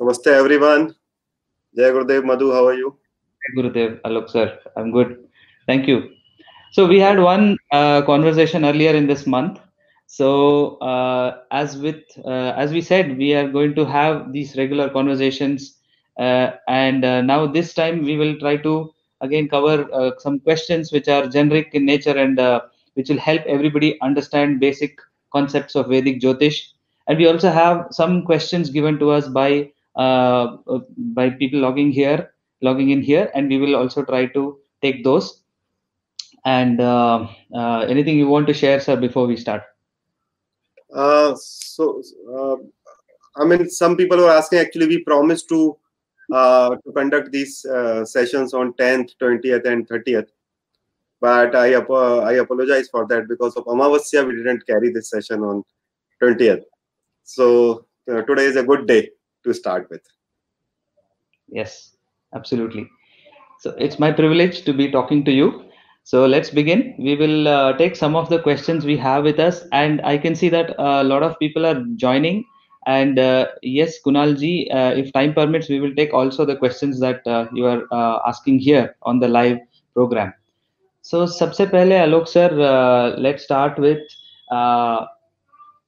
Namaste, everyone. Jai Gurudev Madhu, how are you? Gurudev, Alok sir, I'm good. Thank you. So we had one uh, conversation earlier in this month. So uh, as with uh, as we said, we are going to have these regular conversations, uh, and uh, now this time we will try to again cover uh, some questions which are generic in nature and which will help everybody understand basic concepts of Vedic Jyotish. And we also have some questions given to us by by people logging here, logging in here, and we will also try to take those. And uh, uh, anything you want to share, sir, before we start? Uh, so, uh, I mean, some people were asking. Actually, we promised to uh, to conduct these uh, sessions on 10th, 20th, and 30th. But I I apologize for that because of Amavasya, we didn't carry this session on 20th. So today is a good day to start with. Yes, absolutely. So it's my privilege to be talking to you. So let's begin. We will uh, take some of the questions we have with us, and I can see that a lot of people are joining. And uh, yes, Kunalji, uh, if time permits, we will take also the questions that uh, you are uh, asking here on the live program. So, सबसे पहले Alok sir, uh, let's start with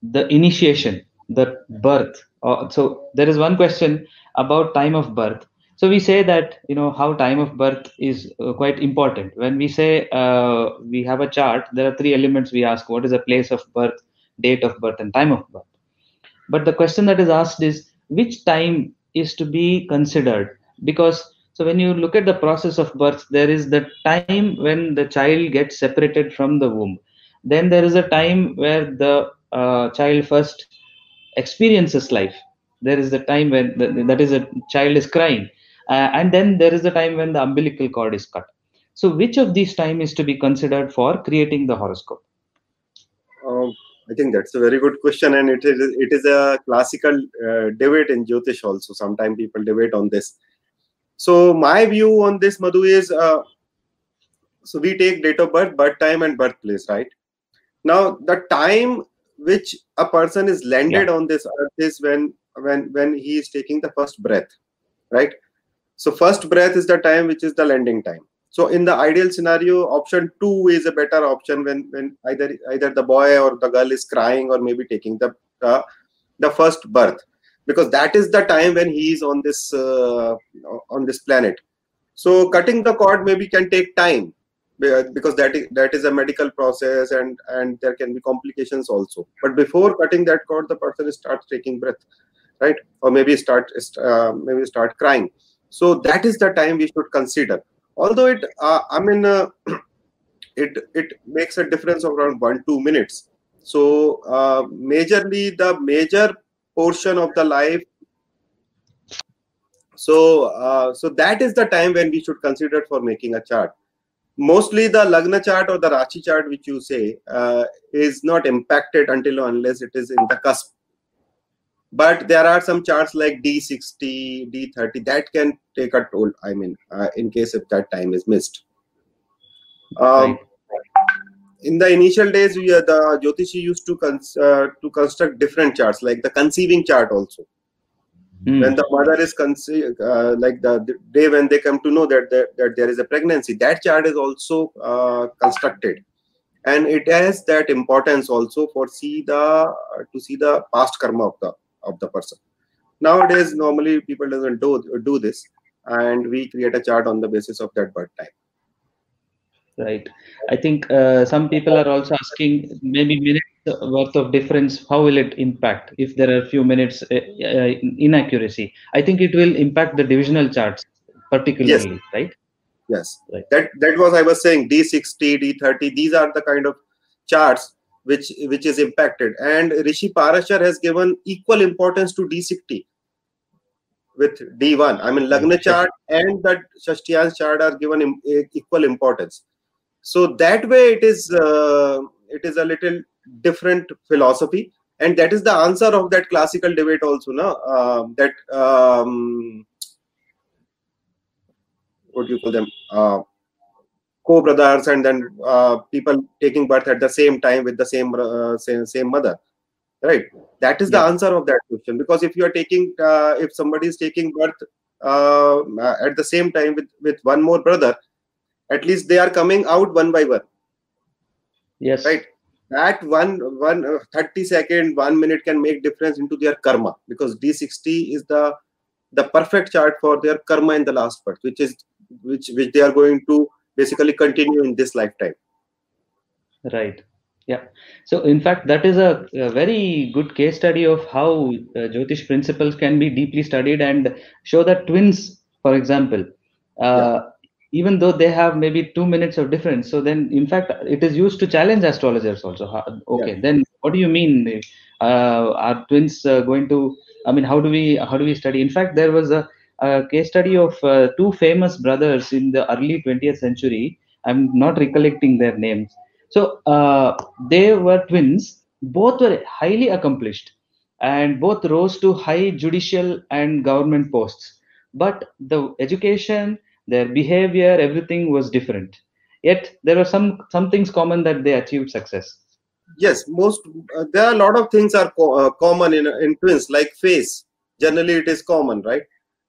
the initiation, the birth uh, so there is one question about time of birth. So we say that you know how time of birth is uh, quite important. When we say uh, we have a chart there are three elements we ask. What is the place of birth date of birth and time of birth? But the question that is asked is which time is to be considered? Because so when you look at the process of birth there is the time when the child gets separated from the womb. Then there is a time where the uh, child first experiences life. There is the time when the, that is a child is crying uh, and then there is the time when the umbilical cord is cut. So which of these time is to be considered for creating the horoscope? Um, i think that's a very good question and it is it is a classical uh, debate in jyotish also. Sometimes people debate on this. So my view on this madhu is uh, so we take date of birth birth time and birthplace right? Now the time which a person is landed yeah. on this earth is when when when he is taking the first breath right? So first breath is the time which is the landing time. So in the ideal scenario option 2 is a better option when when either either the boy or the girl is crying or maybe taking the uh, the first birth. Because that is the time when he is on this uh, on this planet. So cutting the cord maybe can take time because that is, that is a medical process and and there can be complications also. But before cutting that cord the person starts taking breath right? Or maybe start uh, maybe start crying. So that is the time we should consider. Although it uh, i mean uh, it it makes a difference of around 1 2 minutes. So uh, majorly the major portion of the life so uh, so that is the time when we should consider for making a chart mostly the lagna chart or the rashi chart which you say uh, is not impacted until unless it is in the cusp. But there are some charts like d60 d30 that can take a toll i mean uh, in case if that time is missed. Um, in the initial days we, uh, the jyotishi used to cons- uh, to construct different charts like the conceiving chart also Mm. When the mother is conceived, uh, like the, the, day when they come to know that, that, that there is a pregnancy, that chart is also uh, constructed, and it has that importance also for see the uh, to see the past karma of the of the person. Nowadays, normally people doesn't do do this, and we create a chart on the basis of that birth time right i think uh, some people are also asking maybe minutes worth of difference how will it impact if there are a few minutes uh, uh, inaccuracy? I think it will impact the divisional charts particularly yes. right? Yes. Right. that that was i was saying d60 d30 these are the kind of charts which which is impacted. And rishi parashar has given equal importance to d60 with d1 i mean lagna chart and that shashtyansh chart are given equal importance. So that way it is uh, it is a little different philosophy. And that is the answer of that classical debate also no uh, that um, what do you call them? Uh, co-brothers and then uh, people taking birth at the same time with the same uh, same, same mother right? That is the answer of that question. Because if you are taking uh, if somebody is taking birth uh, at the same time with with one more brother at least they are coming out one by one. Yes. Right that one one uh, 30 second one minute can make difference into their karma because d60 is the the perfect chart for their karma in the last part which is which which they are going to basically continue in this lifetime. Right. Yeah. So in fact that is a, a very good case study of how uh, jyotish principles can be deeply studied and show that twins for example uh, yeah. Even though they have maybe two minutes of difference so then in fact it is used to challenge astrologers also okay yeah. then what do you mean uh, are twins uh, going to i mean how do we how do we study in fact there was a, a case study of uh, two famous brothers in the early 20th century i'm not recollecting their names so uh, they were twins. Both were highly accomplished and both rose to high judicial and government posts. But the education, their behavior, everything was different. Yet there were some some things common that they achieved success. Yes, most uh, there are a lot of things are co- uh, common in in twins, like face. Generally, it is common, right?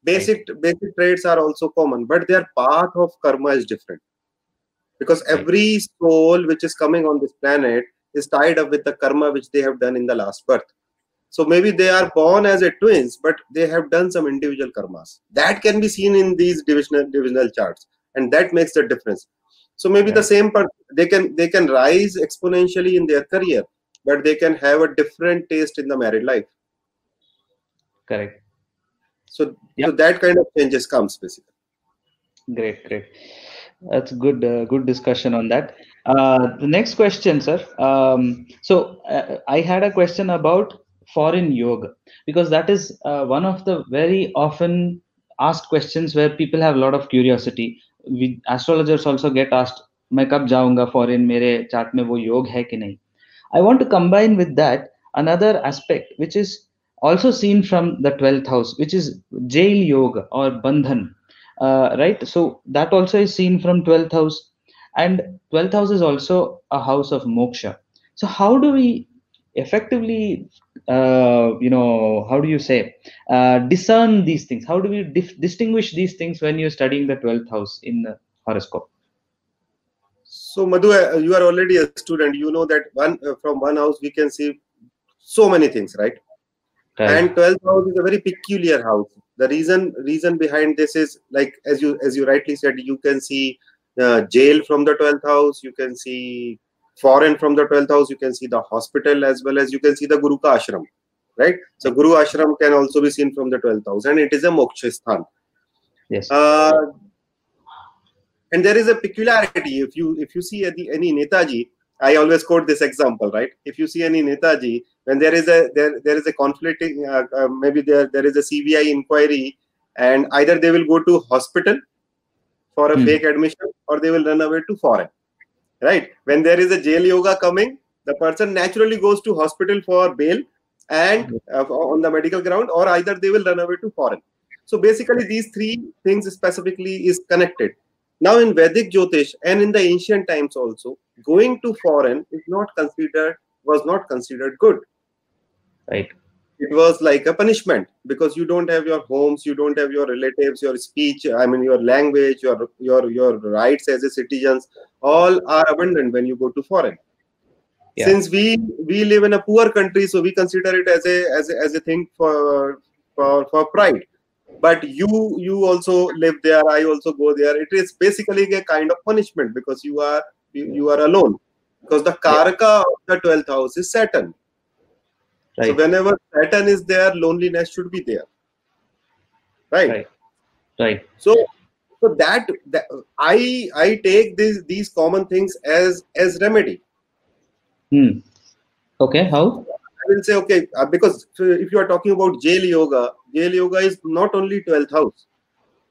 Basic right. basic traits are also common, but their path of karma is different because every soul which is coming on this planet is tied up with the karma which they have done in the last birth so maybe they are born as a twins but they have done some individual karmas. That can be seen in these divisional divisional charts and that makes the difference. So maybe yeah. the same part they can they can rise exponentially in their career but they can have a different taste in the married life. Correct. So, so that kind of changes comes basically. Great great. That's good uh, good discussion on that. Uh, the next question sir. Um, so uh, i had a question about foreign yoga because that is uh, one of the very often asked questions where people have a lot of curiosity we astrologers also get asked मैं कब जाऊंगा foreign मेरे chart में वो योग है कि नहीं I want to combine with that another aspect which is also seen from the 12th house which is jail yoga or bandhan uh, right so that also is seen from 12th house and 12th house is also a house of moksha so how do we effectively uh, you know how do you say uh, discern these things? How do we dif- distinguish these things when you're studying the 12th house in the horoscope? So madhu uh, you are already a student. You know that one uh, from one house we can see so many things right, right. and 12th house is a very peculiar house. The reason reason behind this is like as you as you rightly said you can see uh, jail from the 12th house you can see foreign from the 12th house you can see the hospital as well as you can see the guru ka ashram right so guru ashram can also be seen from the 12th house and it is a moksha sthan yes uh, and there is a peculiarity if you if you see any, netaji I always quote this example, right? If you see any Netaji, when there is a there there is a conflicting, uh, uh, maybe there there is a CBI inquiry, and either they will go to hospital for a hmm. fake admission, or they will run away to foreign, right? When there is a jail yoga coming, the person naturally goes to hospital for bail and uh, on the medical ground, or either they will run away to foreign. So basically, these three things specifically is connected. Now, in Vedic Jyotish and in the ancient times also, going to foreign is not considered was not considered good. Right. It was like a punishment because you don't have your homes, you don't have your relatives, your speech, I mean your language, your your your rights as a citizens, all are abandoned when you go to foreign. Yeah. Since we we live in a poor country, so we consider it as a as a, as a thing for for for pride. But you you also live there i also go there. It is basically a kind of punishment because you are you, you are alone. Because the karaka of the 12th house is saturn right. so whenever saturn is there loneliness should be there right right, right. so so that, that i i take these these common things as as remedy hmm. okay how I will say, okay, uh, because if you are talking about jail yoga, jail yoga is not only 12th house.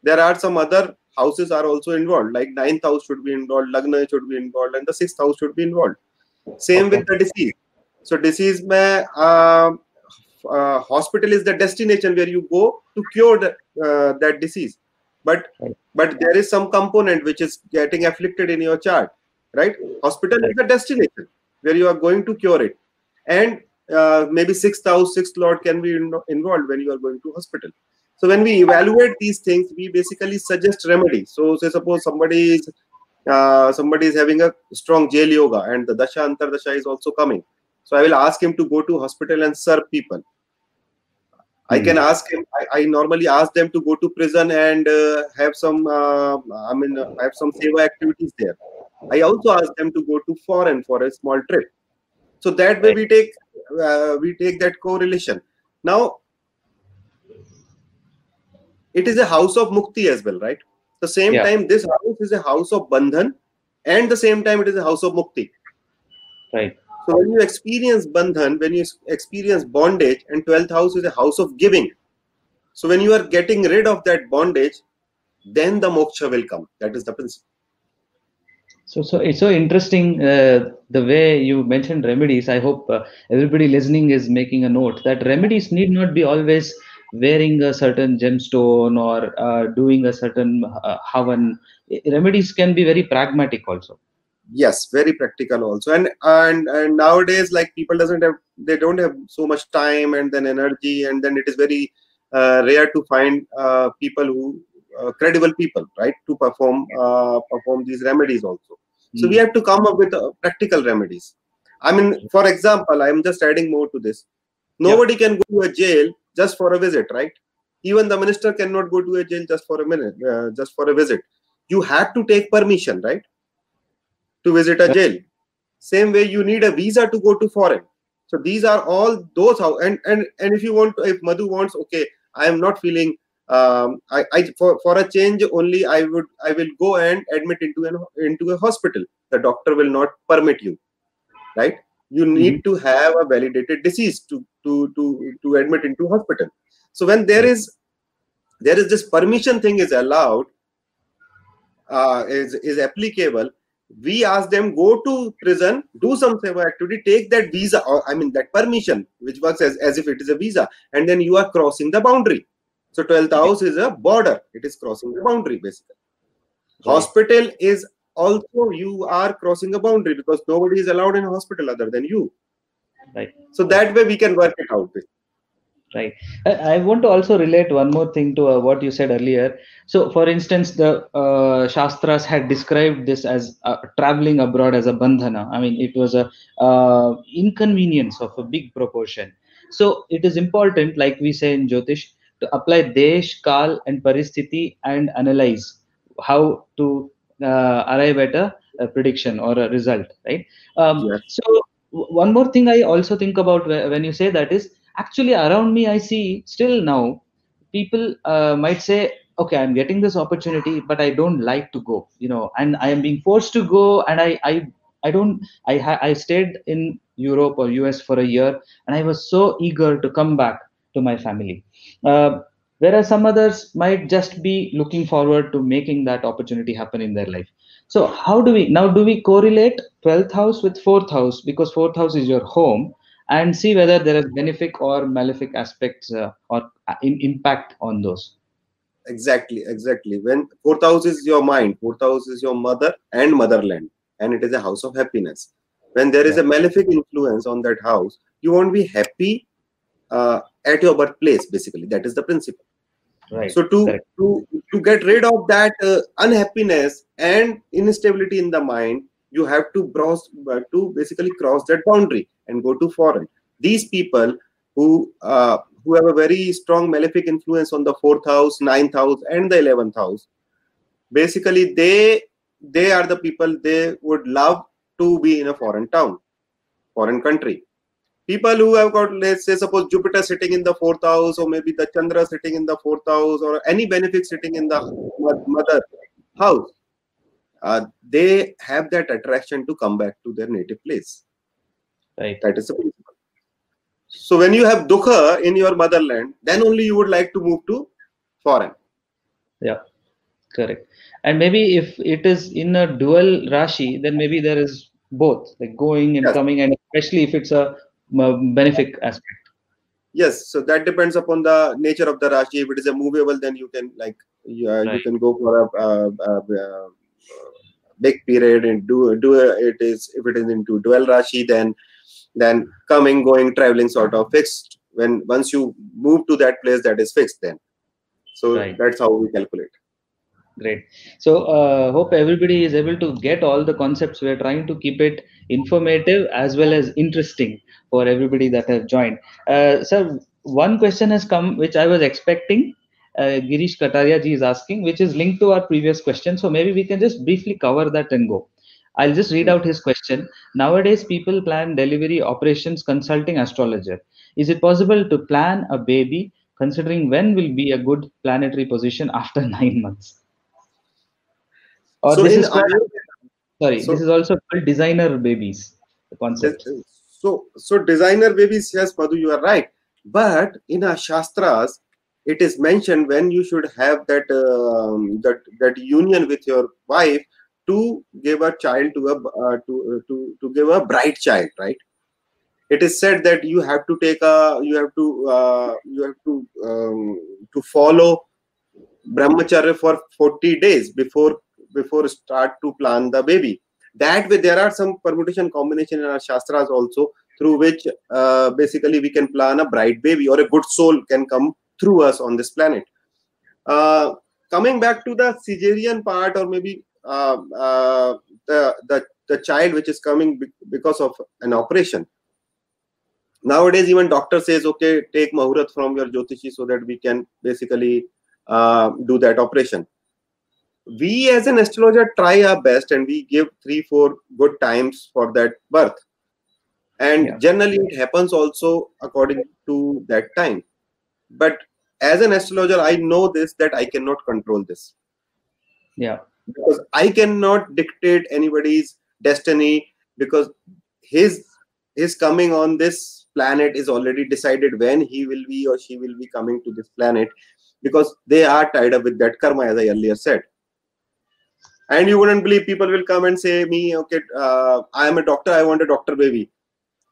There are some other houses are also involved, like 9th house should be involved, Lagna should be involved, and the 6th house should be involved. Same okay. with the disease. So disease may uh, uh, hospital is the destination where you go to cure the, uh, that disease. But but there is some component which is getting afflicted in your chart, right? Hospital is the destination where you are going to cure it. And uh, maybe sixth house, sixth lord can be in, involved when you are going to hospital. So when we evaluate these things, we basically suggest remedies. So say suppose somebody is uh, somebody is having a strong jail yoga and the dasha antardasha is also coming. So I will ask him to go to hospital and serve people. I can hmm. ask him. I, I, normally ask them to go to prison and uh, have some. Uh, I mean, uh, have some seva activities there. I also ask them to go to foreign for a small trip. So that way we take uh, we take that correlation. Now it is a house of mukti as well, right? The same yeah. time, this house is a house of bandhan, and the same time it is a house of mukti. Right. So when you experience bandhan, when you experience bondage, and 12th house is a house of giving. So when you are getting rid of that bondage, then the moksha will come. That is the principle. So, so it's so interesting uh, the way you mentioned remedies. I hope uh, everybody listening is making a note that remedies need not be always wearing a certain gemstone or uh, doing a certain uh, havan. Remedies can be very pragmatic also yes very practical also and and and nowadays like people doesn't have they don't have so much time and then energy and then it is very uh, rare to find uh, people who uh, credible people right to perform uh, perform these remedies also mm. so we hmm. have to come up with uh, practical remedies i mean for example i'm just adding more to this nobody yeah. can go to a jail just for a visit right even the minister cannot go to a jail just for a minute uh, just for a visit you have to take permission right to visit a jail. Same way, you need a visa to go to foreign. So these are all those how and and and if you want, to, if Madhu wants, okay, I am not feeling. Um, I, I for for a change only I would I will go and admit into an into a hospital. The doctor will not permit you, right? You need mm-hmm. to have a validated disease to to to to admit into hospital. So when there is there is this permission thing is allowed uh, is is applicable we ask them go to prison do some seva activity take that visa or i mean that permission which works as, as if it is a visa and then you are crossing the boundary. So 12th house is a border. It is crossing the boundary basically. Right. hospital is also you are crossing a boundary because nobody is allowed in a hospital other than you. Right. So that way we can work it out right. I want to also relate one more thing to uh, what you said earlier. So for instance the uh, shastras had described this as uh, traveling abroad as a bandhana. I mean it was a uh, inconvenience of a big proportion. So it is important like we say in jyotish to apply desh kal and paristhiti and analyze how to uh, arrive at a, a, prediction or a result right? Um, so one more thing i also think about when you say that is actually around me i see still now people uh, might say okay i'm getting this opportunity but i don't like to go you know and i am being forced to go and i i i don't i i stayed in europe or us for a year and i was so eager to come back to my family. Uh, whereas some others might just be looking forward to making that opportunity happen in their life. So how do we now do we correlate 12th house with 4th house? Because 4th house is your home and see whether there is benefic or malefic aspects uh, or uh, in, impact on those. Exactly exactly. When fourth house is your mind fourth house is your mother and motherland and it is a house of happiness. When there is yeah. a malefic influence on that house you won't be happy uh, at your birthplace basically. That is the principle. Right. So to to to get rid of that uh, unhappiness and instability in the mind you have to cross uh, to basically cross that boundary and go to foreign. These people who uh, who have a very strong malefic influence on the fourth house ninth house and the 11th house basically they they are the people they would love to be in a foreign town foreign country. People who have got let's say suppose jupiter sitting in the fourth house or maybe the chandra sitting in the fourth house or any benefic sitting in the mother house uh, they have that attraction to come back to their native place. Right. That is the principle. So when you have dukha in your motherland, then only you would like to move to foreign. Yeah, correct. And maybe if it is in a dual rashi, then maybe there is both, like going and yes. coming, and especially if it's a benefic aspect. Yes, so that depends upon the nature of the rashi. If it is a movable, then you can like uh, right. you can go for a, a, a, a big period and do do it is if it is into dual rashi then then coming going traveling sort of fixed. When once you move to that place that is fixed then. So right. that's how we calculate. Great. So uh, hope everybody is able to get all the concepts. We're trying to keep it informative as well as interesting for everybody that have joined. Uh, sir one question has come which i was expecting uh, girish kataria ji is asking which is linked to our previous question. So maybe we can just briefly cover that and go. I'll just read out his question. Nowadays people plan delivery operations consulting astrologer. Is it possible to plan a baby considering when will be a good planetary position after nine months? Or so this is called, sorry so, this is also called designer babies the concept. So so designer babies yes madhu you are right. But in our shastras it is mentioned when you should have that um, that that union with your wife to give a child to a uh, to, uh, to to give a bright child right? It is said that you have to take a you have to uh, you have to um, to follow brahmacharya for 40 days before before start to plan the baby. That way there are some permutation combination in our shastras also through which uh, basically we can plan a bright baby or a good soul can come through us on this planet. Uh, coming back to the caesarean part or maybe uh, uh the, the the child which is coming because of an operation. Nowadays even doctor says okay take mahurat from your jyotishi so that we can basically uh, do that operation. We as an astrologer try our best and we give three four good times for that birth. And yeah. generally it happens also according to that time but as an astrologer i know this that i cannot control this. Yeah. Because i cannot dictate anybody's destiny because his his coming on this planet is already decided when he will be or she will be coming to this planet because they are tied up with that karma as i earlier said. And you wouldn't believe people will come and say me okay uh, i am a doctor i want a doctor baby.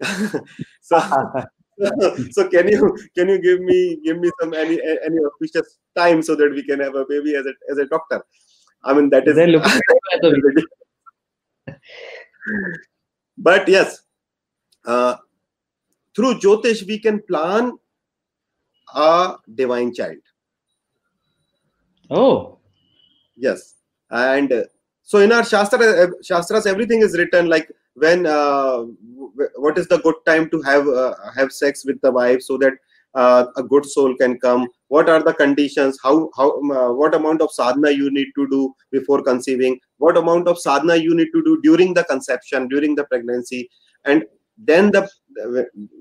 So so can you can you give me give me some any any auspicious time so that we can have a baby as a as a doctor? I mean that is but yes uh, through jyotish we can plan a divine child. Oh. Yes. And uh, so in our shastra shastras everything is written like when uh, what is the good time to have uh, have sex with the wife so that uh, a good soul can come? What are the conditions? How how um, uh, what amount of sadhana you need to do before conceiving? What amount of sadhana you need to do during the conception during the pregnancy? And then the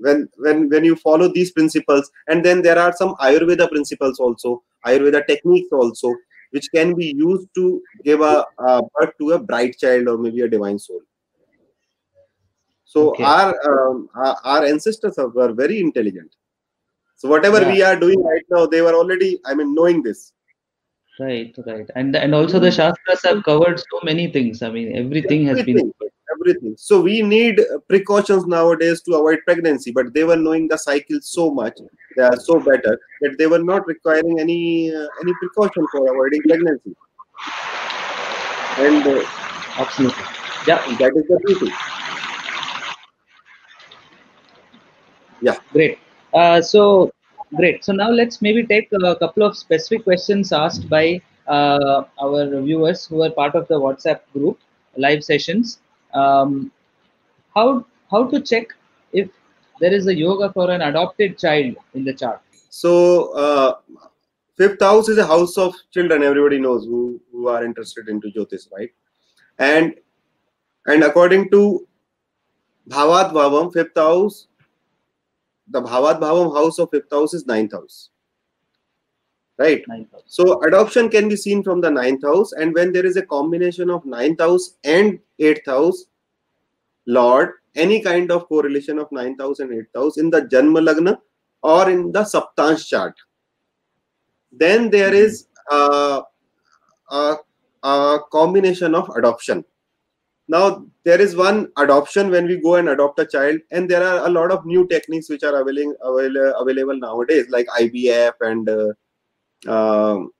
when when when you follow these principles and then there are some ayurveda principles also ayurveda techniques also which can be used to give a, a birth to a bright child or maybe a divine soul. So okay. our, um, our, our ancestors were very intelligent. So whatever yeah. we are doing right now, they were already, I mean, knowing this. Right, right, and and also the shastras have covered so many things. I mean, everything, everything. has been everything. So we need precautions nowadays to avoid pregnancy, but they were knowing the cycle so much, they are so better that they were not requiring any uh, any precaution for avoiding pregnancy. And uh, absolutely, yeah, that is the beauty. Yeah, great. Uh, so great. So now let's maybe take a couple of specific questions asked by uh, our viewers who are part of the WhatsApp group live sessions. Um, how how to check if there is a yoga for an adopted child in the chart? So uh, fifth house is a house of children. Everybody knows who, who are interested into jyotish right? And and according to bhavat bhavam fifth house the bhavat bhavam house of fifth house is ninth house. Right? House. so adoption can be seen from the ninth house and when there is a combination of ninth house and eighth house lord any kind of correlation of ninth house and eighth house in the janma lagna or in the saptansh chart. Then there hmm. is a, a, a combination of adoption now there is one adoption when we go and adopt a child and there are a lot of new techniques which are available available nowadays like ivf and uh, um,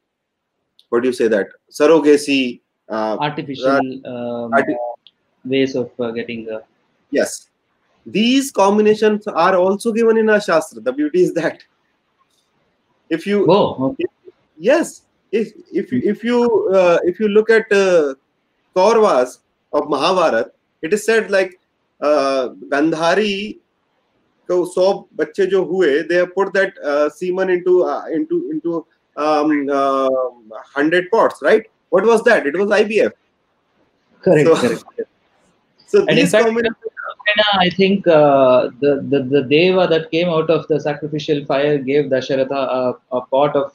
what do you say that? Surrogacy uh, artificial um, arti- ways of uh, getting yes. These combinations are also given in a shastra the beauty is that if you oh, okay. if, yes. If if you if you uh, if you look at uh, Kauravas of Mahabharat, it is said like uh, Gandhari so सौ बच्चे जो हुए they have put that into into um, uh, into into 100 pots right? What was that? It was ivf correct so, correct. so and in fact i think uh, the, the the deva that came out of the sacrificial fire gave dasharatha a, a pot of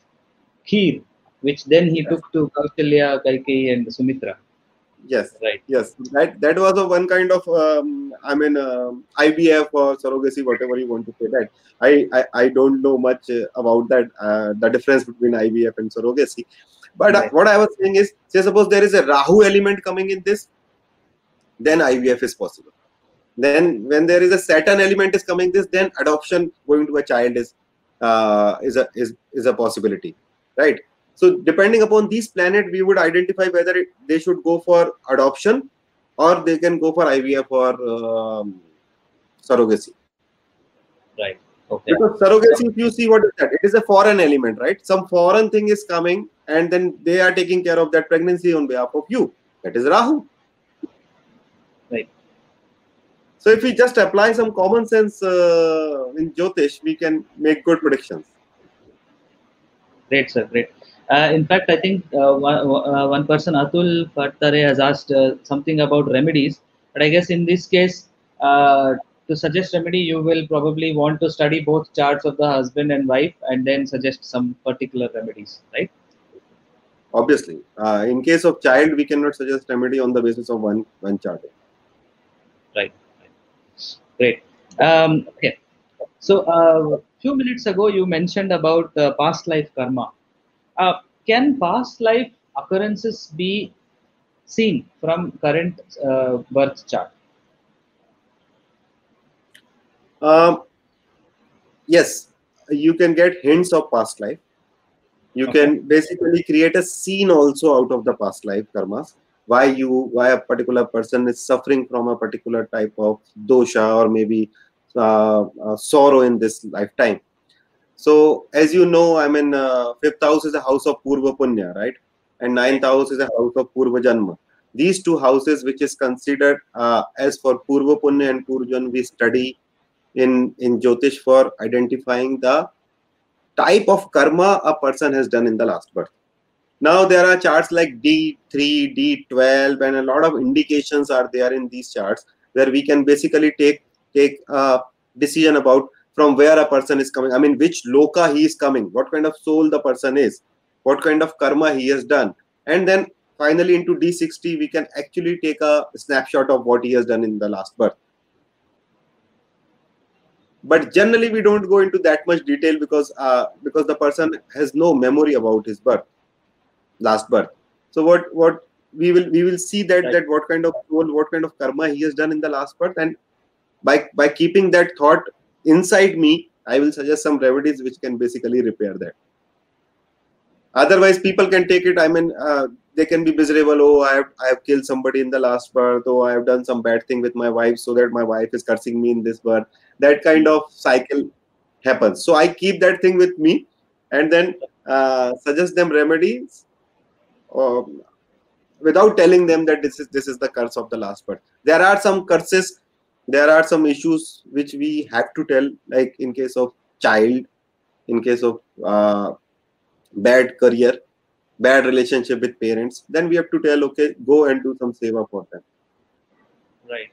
kheer which then he yes. took to kausalya kaikeyi and sumitra yes right. yes. That that was a one kind of um, i mean uh, ivf or surrogacy whatever you want to say that. I i, I don't know much uh, about that uh, the difference between ivf and surrogacy. But right. what i was saying is say suppose there is a rahu element coming in this then ivf is possible. Then when there is a saturn element is coming this then adoption going to a child is uh, is a is, is a possibility. Right so depending upon these planets, we would identify whether it, they should go for adoption or they can go for IVF or um, surrogacy. Right. Okay. Because surrogacy, if you see what is that, it is a foreign element, right? Some foreign thing is coming, and then they are taking care of that pregnancy on behalf of you. That is Rahu. Right. So if we just apply some common sense uh, in Jyotish, we can make good predictions. Great, sir. Great. Uh, in fact, I think uh, one, uh, one person, Atul Patare, has asked uh, something about remedies. But I guess in this case, uh, to suggest remedy, you will probably want to study both charts of the husband and wife and then suggest some particular remedies, right? Obviously. Uh, in case of child, we cannot suggest remedy on the basis of one, one chart. Right. right. Great. Um, okay. So a few minutes ago, you mentioned about past life karma uh, can past life occurrences be seen from current uh, birth chart? Um, yes, you can get hints of past life. You okay. can basically create a scene also out of the past life karmas. Why you, why a particular person is suffering from a particular type of dosha or maybe uh, uh, sorrow in this lifetime so as you know, I mean, uh, fifth house is a house of Purva Punya, right? And ninth house is a house of Purva Janma. These two houses, which is considered uh, as for Purva Punya and Purva Janma, we study in, in Jyotish for identifying the type of karma a person has done in the last birth. Now there are charts like D3, D12, and a lot of indications are there in these charts where we can basically take take a decision about from where a person is coming. I mean which loka he is coming what kind of soul the person is what kind of karma he has done. And then finally into d60 we can actually take a snapshot of what he has done in the last birth. But generally we don't go into that much detail because uh, because the person has no memory about his birth last birth. So what what we will we will see that right. that what kind of soul what kind of karma he has done in the last birth. And by by keeping that thought inside me, I will suggest some remedies which can basically repair that. Otherwise, people can take it. I mean, uh, they can be miserable. Oh, I have, I have killed somebody in the last birth. Oh, I have done some bad thing with my wife, so that my wife is cursing me in this birth. That kind of cycle happens. So I keep that thing with me, and then uh, suggest them remedies, um, without telling them that this is this is the curse of the last birth. There are some curses there are some issues which we have to tell like in case of child in case of uh, bad career bad relationship with parents then we have to tell okay go and do some seva for them. Right.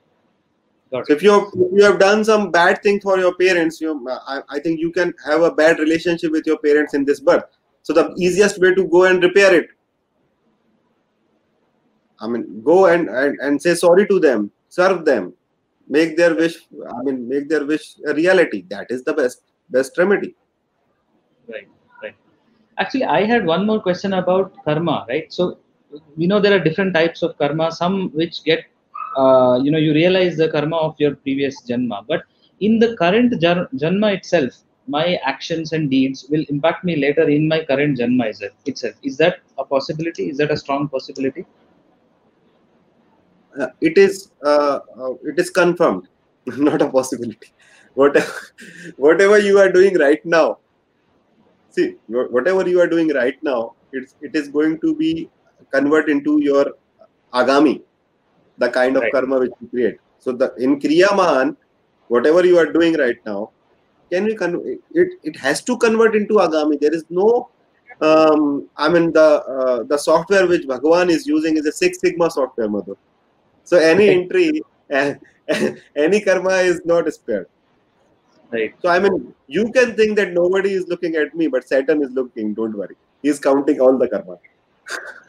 So if you have, if you have done some bad thing for your parents you I, I think you can have a bad relationship with your parents in this birth. So the easiest way to go and repair it. I mean go and, and, and say sorry to them serve them make their wish i mean make their wish a reality. That is the best best remedy. Right right. Actually i had one more question about karma right? So we know there are different types of karma some which get uh, you know you realize the karma of your previous janma. But in the current janma itself my actions and deeds will impact me later in my current janma itself. Is that a possibility? Is that a strong possibility uh, it is uh, uh, it is confirmed not a possibility. Whatever whatever you are doing right now see whatever you are doing right now it's it is going to be convert into your agami the kind of right. karma which you create. So the in kriyaman whatever you are doing right now can we con- it, it has to convert into agami. There is no um, i mean the uh, the software which bhagwan is using is a six sigma software mother so any entry any karma is not spared. Right. So i mean you can think that nobody is looking at me but saturn is looking don't worry. He's counting all the karma.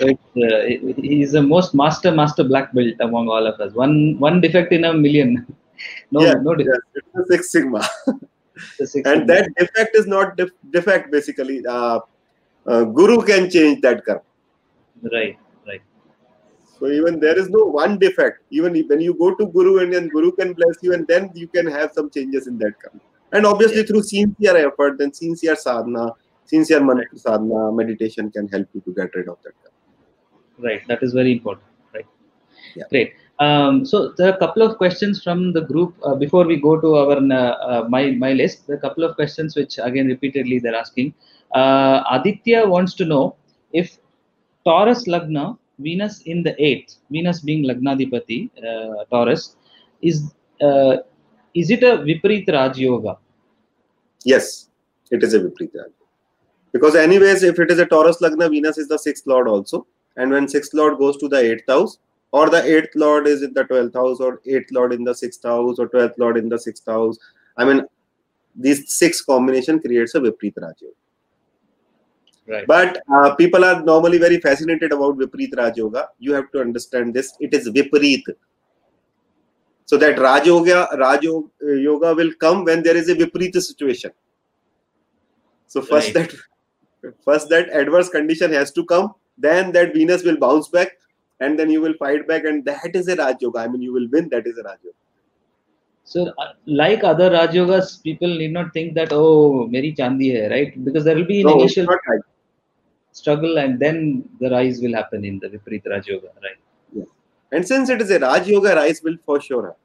Uh, he's the most master master black belt among all of us. One one defect in a million. No yeah, no defect. Yeah, six sigma. Six and sigma. that defect is not def- defect basically uh, uh, guru can change that karma. Right so even there is no one defect even when you go to guru and then guru can bless you and then you can have some changes in that karma and obviously yeah. through sincere effort then sincere sadhana sincere mantra sadhana meditation can help you to get rid of that karma. right that is very important right Yeah. great um, so there are a couple of questions from the group uh, before we go to our uh, uh, my my list there are a couple of questions which again repeatedly they're asking uh, aditya wants to know if taurus lagna venus in the eighth venus being lagnadipati uh, taurus is uh, is it a viparit raj yoga yes it is a viprita because anyways if it is a taurus lagna venus is the sixth lord also. And when sixth lord goes to the eighth house or the eighth lord is in the 12th house or eighth lord in the sixth house or 12th lord in the sixth house i mean these six combination creates a vipreet raj yoga right. But uh, people are normally very fascinated about vipreet raj yoga you have to understand this. It is vipareet so that raj yoga raj yoga will come when there is a vipreet situation. So first Right. that first that adverse condition has to come. Then that venus will bounce back. And then you will fight back. And that is a raj yoga i mean you will win. That is a raj yoga So, uh, like other Raj Yogas, people need not think that, oh, Meri Chandi hai, right? Because there will be an no, it's initial not right. Struggle and then the rise will happen in the Viparit Raj Yoga, right? and since it is a raj yoga rise will for sure happen.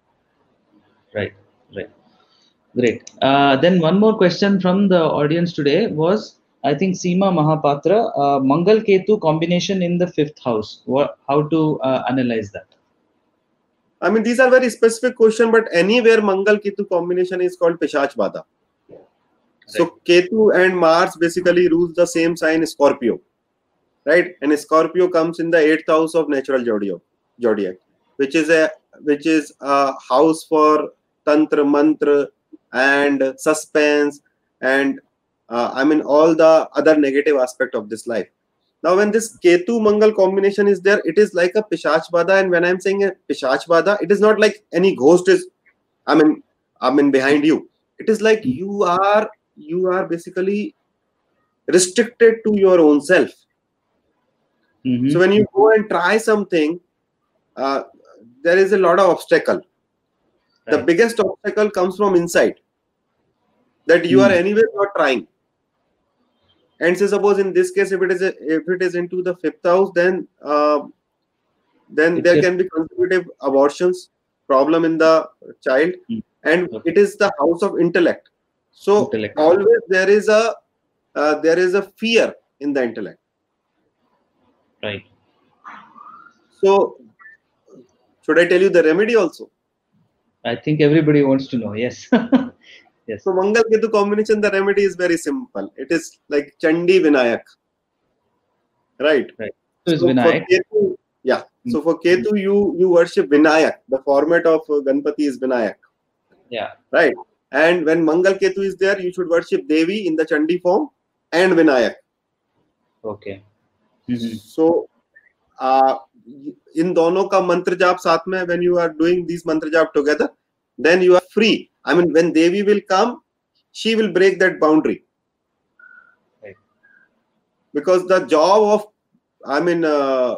Right, right. Great. Uh, then one more question from the audience today was, I think Seema Mahapatra, uh, Mangal Ketu combination in the fifth house. What, how to uh, analyze that? I mean, these are very specific question, but anywhere Mangal Ketu combination is called Pishach Bada. So Ketu and Mars basically rules the same sign Scorpio, right? And Scorpio comes in the eighth house of natural zodiac, zodiac, which is a which is a house for tantra, mantra, and suspense, and uh, I mean all the other negative aspect of this life. Now, when this Ketu Mangal combination is there, it is like a Pishach Bada. And when I'm saying a Pishach Bada, it is not like any ghost is, I mean, I mean behind you. It is like you are you are basically restricted to your own self. Mhm. So when you go and try something, uh, there is a lot of obstacle. The biggest obstacle comes from inside. That you are Hmm. anyway not trying. And say suppose in this case, if it is a, if it is into the fifth house, then uh, then It's there can be consecutive abortions, problem in the child, Hmm. and it is the house of intellect. So Intellect. always there is a uh, there is a fear in the intellect. Right. So should I tell you the remedy also? I think everybody wants to know. Yes. yes. So Mangal Ketu combination, the remedy is very simple. It is like Chandi Vinayak. Right. So is So for Vinayak. Ketu, yeah. So for Ketu, you you worship Vinayak. The format of uh, Ganpati is Vinayak. Yeah. Right. And when Mangal Ketu is there, you should worship Devi in the Chandi form and Vinayak. Okay. Mhm. So uh, इन दोनों का मंत्र जाप साथ में when you are doing these mantra jap together, then you are free. I mean, when Devi will come, she will break that boundary. Right. Because the job of, I mean, uh,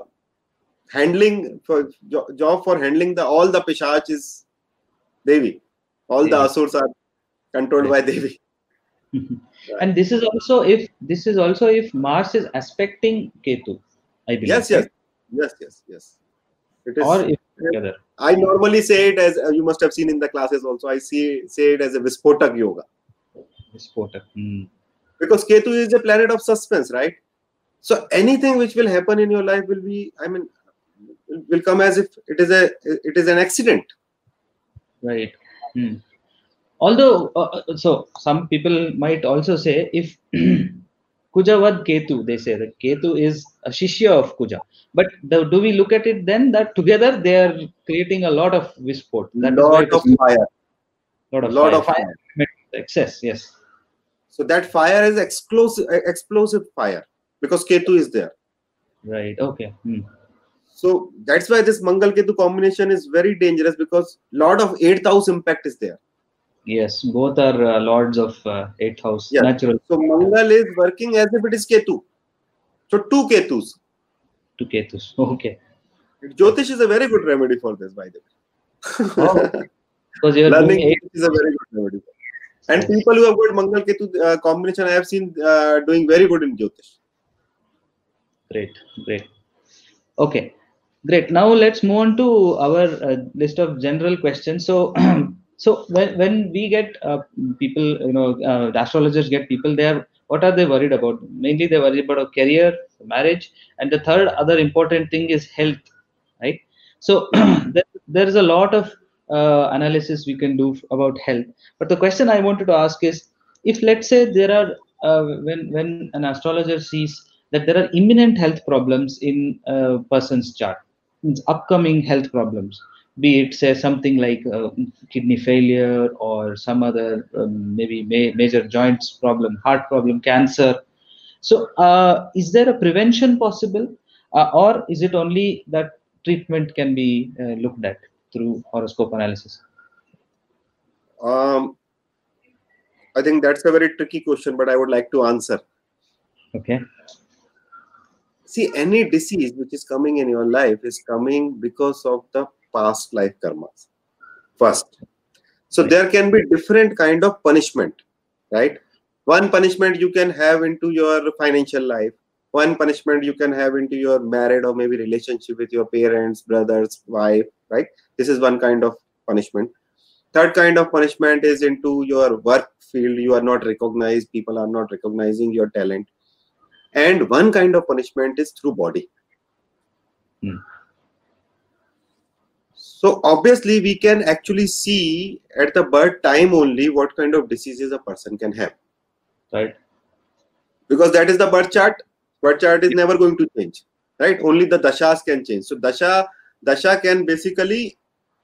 handling for jo- job for handling the all the pishach is Devi. All the Devi. asurs are controlled by Devi. and this is also if this is also if Mars is aspecting Ketu, I believe. Yes, yes, yes, yes, yes. It is. or if together. I normally say it as you must have seen in the classes also. I see say it as a Vispotak yoga Vispotak. Hmm. because Ketu is a planet of suspense, right? So anything which will happen in your life will be, I mean, will- will come as if it is a it is an accident. Right. Hmm. Although, uh, uh, so some people might also say if Kujavad Ketu, they say that Ketu is a Shishya of Kuja. But the, do we look at it then that together they are creating a lot of? That is why lot of fire, lot of lot fire. of fire. excess. Yes. So that fire is explosive, explosive fire because Ketu is there. Right. Okay. Hmm. So that's why this Mangal Ketu combination is very dangerous because lot of eighth house impact is there. Yes. Both are uh, lords of uh, eighth house. Yeah. Natural So Mangal is working as if it is Ketu. So two Ketus. Two Ketus. Okay. Jyotish is a very good remedy for this, by the way. Oh. Because Learning eight. is a very good remedy. And people who have got Mangal Ketu uh, combination, I have seen uh, doing very good in Jyotish. Great, great. Okay, great. Now let's move on to our uh, list of general questions. So, so when, when we get uh, people, you know, uh, astrologers get people there, what are they worried about? Mainly they worry about a career, marriage, and the third other important thing is health, right? So there, there is a lot of uh, analysis we can do about health. But the question I wanted to ask is, if let's say there are uh, when when an astrologer sees that there are imminent health problems in a person's chart, means upcoming health problems, be it say something like uh, kidney failure or some other um, maybe ma- major joints problem, heart problem, cancer. So, uh, is there a prevention possible, uh, or is it only that treatment can be uh, looked at through horoscope analysis? Um, I think that's a very tricky question, but I would like to answer. Okay. See, any disease which is coming in your life is coming because of the past life karmas. First, so there can be different kind of punishment, right? One punishment you can have into your financial life. One punishment you can have into your married or maybe relationship with your parents, brothers, wife, right? This is one kind of punishment. Third kind of punishment is into your work field. You are not recognized. People are not recognizing your talent and one kind of punishment is through body Hmm. So obviously we can actually see at the birth time only what kind of diseases a person can have. Right. because that is the birth chart. Birth chart is never going to change right? Only the dashas can change. So dasha dasha can basically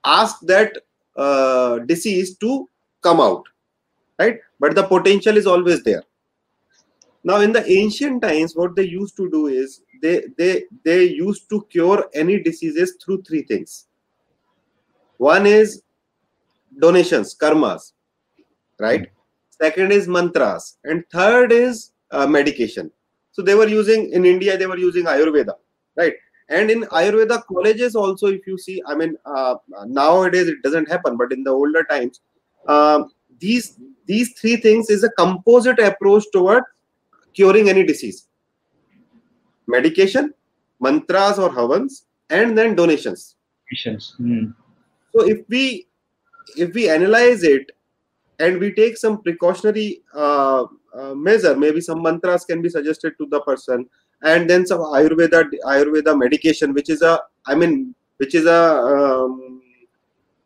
ask that uh, disease to come out right? But the potential is always there. Now in the ancient times what they used to do is they they they used to cure any diseases through three things one is donations karmas right? Second is mantras and third is uh, medication. So they were using in india they were using ayurveda right? And in ayurveda colleges also if you see i mean uh, nowadays it doesn't happen but in the older times um, these these three things is a composite approach toward curing any disease. Medication mantras or havans and then donations. Patients. Hmm. So if we if we analyze it and we take some precautionary uh, uh, measure maybe some mantras can be suggested to the person and then some ayurveda ayurveda medication which is a i mean which is a um,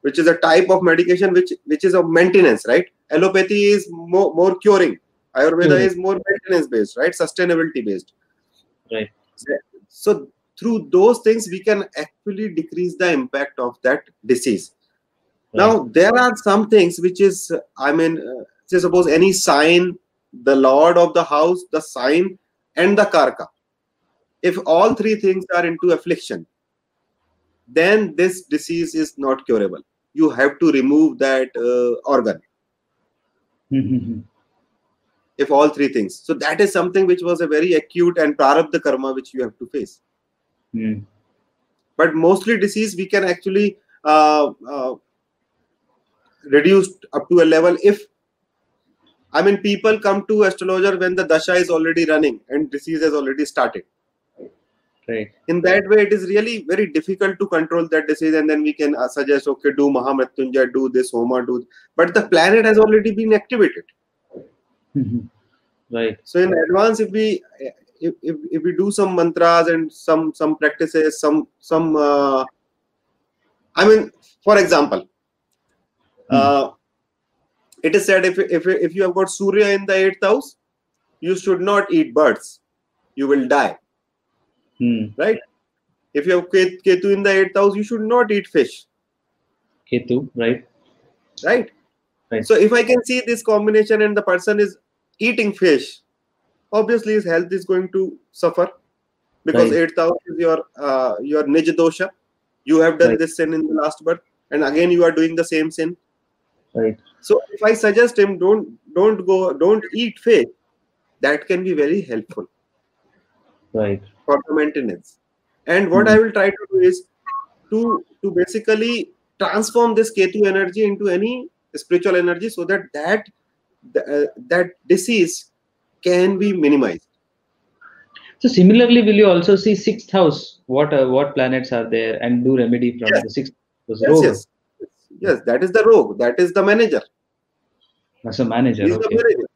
which is a type of medication which which is a maintenance right allopathy is more, more curing ayurveda Mhm. is more maintenance based right sustainability based Right. so through those things we can actually decrease the impact of that disease. Now there are some things which is i mean uh, say suppose any sign the lord of the house the sign and the karka. If all three things are into affliction then this disease is not curable. You have to remove that uh, organ. Hmm, hmm, hmm. if all three things. So that is something which was a very acute and prarabdha karma which you have to face Hmm. but mostly disease we can actually uh, uh, reduce up to a level if i mean people come to astrologer when the dasha is already running and disease has already started Right. In that way, it is really very difficult to control that disease, and then we can uh, suggest, okay, do Mahamrityunjay, do this, Homa, do. But the planet has already been activated. Mhm. Right. So in advance, if we if, if, if we do some mantras and some some practices, some some uh, I mean, for example, uh, it is said if if if you have got Surya in the eighth house, you should not eat birds. You will die. Hmm. right? If you have Ket- Ketu in the eighth house, you should not eat fish, Ketu. Right. right? Right. So if I can see this combination and the person is eating fish, obviously his health is going to suffer because Right. eighth house is your uh, your nij dosha. You have done Right. this sin in the last birth, and again you are doing the same sin. Right. So if I suggest him don't don't go don't eat fish, that can be very helpful. Right. for the maintenance. And what Mhm. I will try to do is to to basically transform this Ketu energy into any spiritual energy so that that uh, that disease can be minimized. So similarly, will you also see sixth house? What uh, what planets are there, and do remedy from Yes. the sixth house? Yes, yes, yes. That is the rog. That is the manager. As a manager. He's the manager.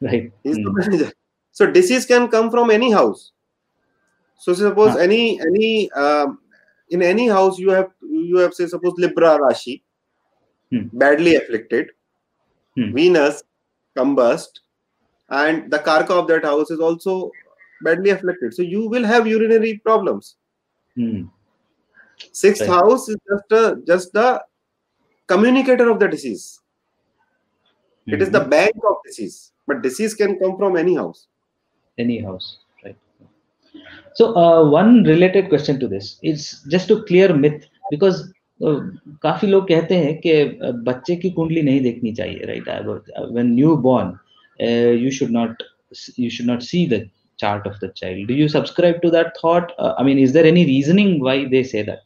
Right. He's the Hmm. manager. So disease can come from any house. So suppose Ah. any any um, in any house you have you have say suppose Libra Rashi Hmm. badly afflicted, Hmm. Venus combust, and the Karka of that house is also badly afflicted. So you will have urinary problems. Hmm. Sixth Right. house is just a, just the communicator of the disease. It is the Mhm. bank of disease, but disease can come from any house. any house right so uh, one related question to this is just to clear myth because uh, काफी लोग कहते हैं कि uh, बच्चे की कुंडली नहीं देखनी चाहिए right when new born uh, you should not you should not see the chart of the child do you subscribe to that thought uh, i mean is there any reasoning why they say that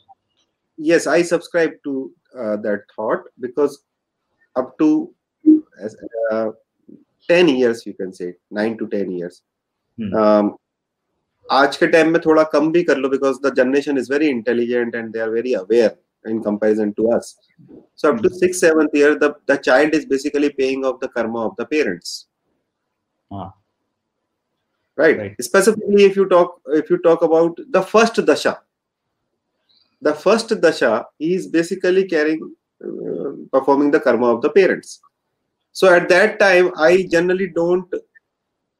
Yes, I subscribe to uh, that thought because up to as, uh, 10 years, you can say, 9 to 10 years. Hmm. Um, आज के time में थोड़ा कम भी कर लो because the generation is very intelligent and they are very aware in comparison to us. So up to sixth, seventh year, the, the child is basically paying off the karma of the parents. Ah. Right. Right. Specifically, if you talk if you talk about the first dasha, the first dasha is basically carrying uh, performing the karma of the parents. So at that time, I generally don't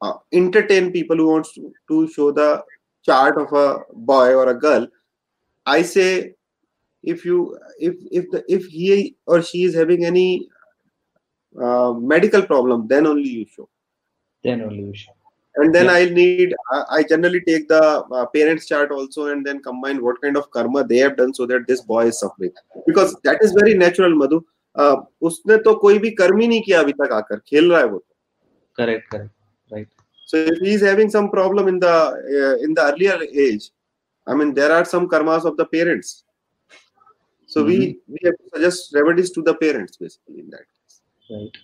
uh, entertain people who wants to, to show the chart of a boy or a girl. I say if you if if the if he or she is having any uh, medical problem, then only you show then only you should And then Yeah. I need I, I generally take the uh, parents chart also and then combine what kind of karma they have done so that this boy is suffering because that is very natural madhu uh, उसने तो कोई भी कर्म ही नहीं किया अभी तक आकर खेल रहा है वो correct correct right so if he is having some problem in the uh, in the earlier age i mean there are some karmas of the parents so we we have to suggest remedies to the parents basically in that case Right, right.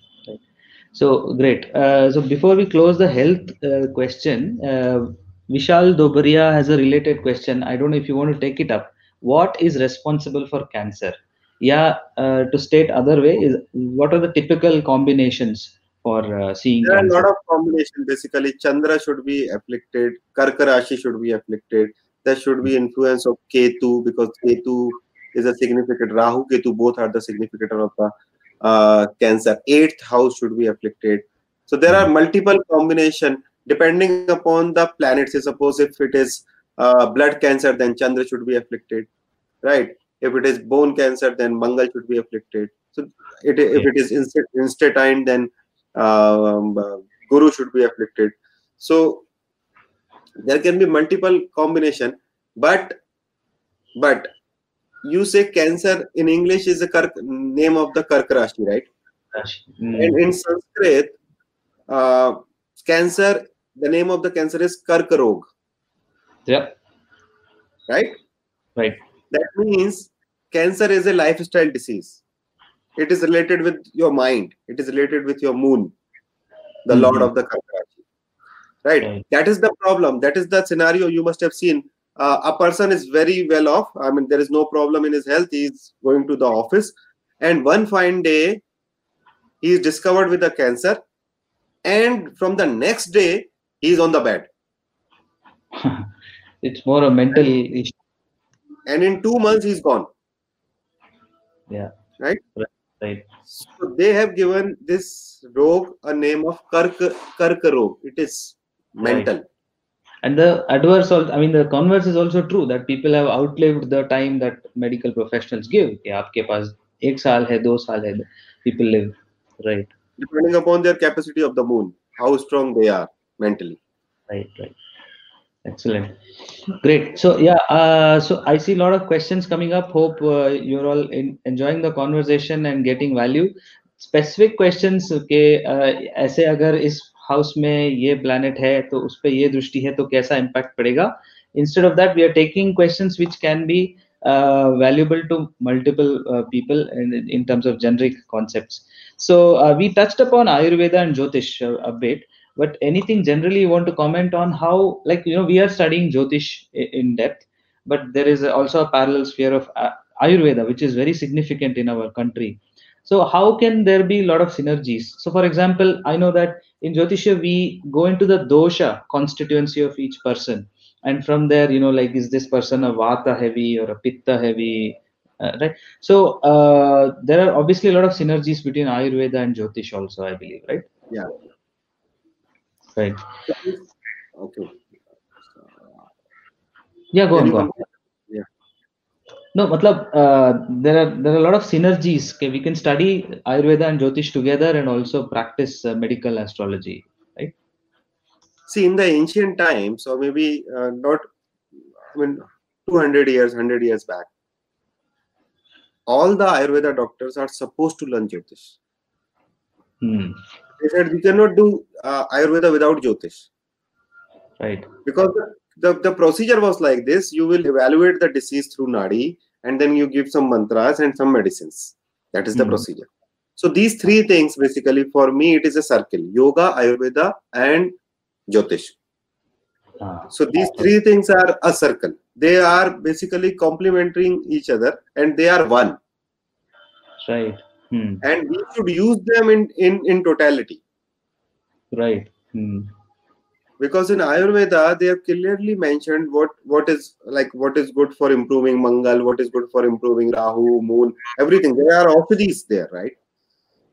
so great. Uh, so before we close the health uh, question, uh, Vishal Dobaria has a related question. I don't know if you want to take it up. What is responsible for cancer? Yeah, uh, to state other way is what are the typical combinations for uh, seeing there are a lot of combination basically chandra should be afflicted karka rashi should be afflicted there should be influence of ketu because ketu is a significant rahu ketu both are the significant of the uh, cancer. Eighth house should be afflicted. So there are multiple combination depending upon the planets Say suppose if it is uh, blood cancer then chandra should be afflicted right? If it is bone cancer then mangal should be afflicted. So it, if it is inst- instatine then um, uh, guru should be afflicted. So there can be multiple combination but but you say cancer in english is the kark, name of the kark rashi right? Mm, and in sanskrit uh, cancer the name of the cancer is kark rog. Yeah, right? Right. that means cancer is a lifestyle disease. It is related with your mind. It is related with your moon the lord Mhm. of the Karka Rashi. right? Right. that is the problem. That is the scenario you must have seen uh, a person is very well off. I mean, there is no problem in his health. He's going to the office, and one fine day, he is discovered with a cancer, and from the next day, he is on the bed. it's more a mental issue. And in two months, he's gone. Yeah. Right. Right. So they have given this rog a name of Kark Karka rog. It is mental. Right and the adverse also i mean the converse is also true that people have outlived the time that medical professionals give कि आपके पास एक साल है दो साल है people live right depending upon their capacity of the moon how strong they are mentally right right excellent great so yeah uh, so i see a lot of questions coming up hope uh, you're all in, enjoying the conversation and getting value specific questions के uh, ऐसे अगर इस house में ये planet है तो उस पर ये दृष्टि है तो कैसा इम्पैक्ट पड़ेगा? Instead of that we are taking question which can be valuable to multiple people in terms of generic concept so we touch upon Ayurveda and Jyotish update but any thing generally want to comment on how like you know we are studying Jyotish in depth but there is also parallel sphere of Ayurveda which is very significant in our country So how can there be a lot of synergies? So for example, I know that in Jyotisha, we go into the dosha constituency of each person. And from there, you know, like, is this person a vata heavy or a pitta heavy? Uh, right. So uh, there are obviously a lot of synergies between Ayurveda and Jyotish also, I believe, right? Yeah. Right. Okay. Yeah, go on, go on. No, matlab, uh, there are there are a lot of synergies. Okay? We can study Ayurveda and Jyotish together and also practice uh, medical astrology, right? See, in the ancient times, or maybe uh, not, I mean, 200 years, 100 years back, all the Ayurveda doctors are supposed to learn Jyotish. Hmm. They said we cannot do uh, Ayurveda without Jyotish. Right. Because the, the the procedure was like this. You will evaluate the disease through nadi and then you give some mantras and some medicines. That is the mm-hmm. procedure. So these three things basically for me it is a circle. Yoga ayurveda and jyotish. Ah. so these three things are a circle. They are basically complementing each other and they are one. Right. Hmm. and we should use them in in in totality. Right. Hmm because in ayurveda they have clearly mentioned what what is like what is good for improving mangal what is good for improving rahu moon everything. There are these there right?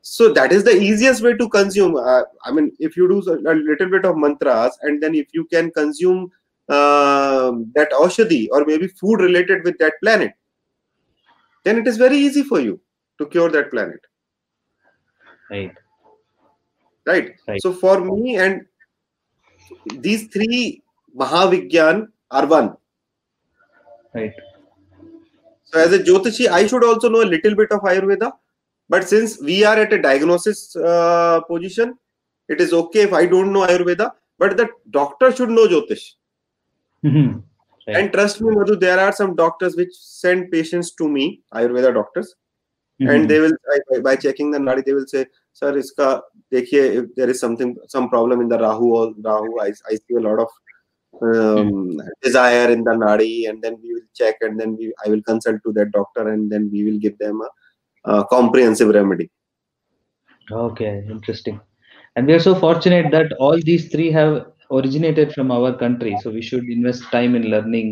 So that is the easiest way to consume uh, i mean if you do a little bit of mantras and then if you can consume uh, that aushadhi or maybe food related with that planet then it is very easy for you to cure that planet. Right. Right, right. so for me and these three Mahavigyan are one. Right. So as a Jyotishi, I should also know a little bit of Ayurveda. But since we are at a diagnosis uh, position, it is okay if I don't know Ayurveda. But the doctor should know Jyotish. Mm-hmm. Right. And trust me, Madhu, there are some doctors which send patients to me, Ayurveda doctors, mm-hmm. and they will by, by checking the nadi, they will say, sir iska dekhiye if there is something some problem in the rahu or rahu i, I see a lot of um, desire in the nadi and then we will check and then we i will consult to that doctor and then we will give them a, a comprehensive remedy okay interesting and we are so fortunate that all these three have originated from our country so we should invest time in learning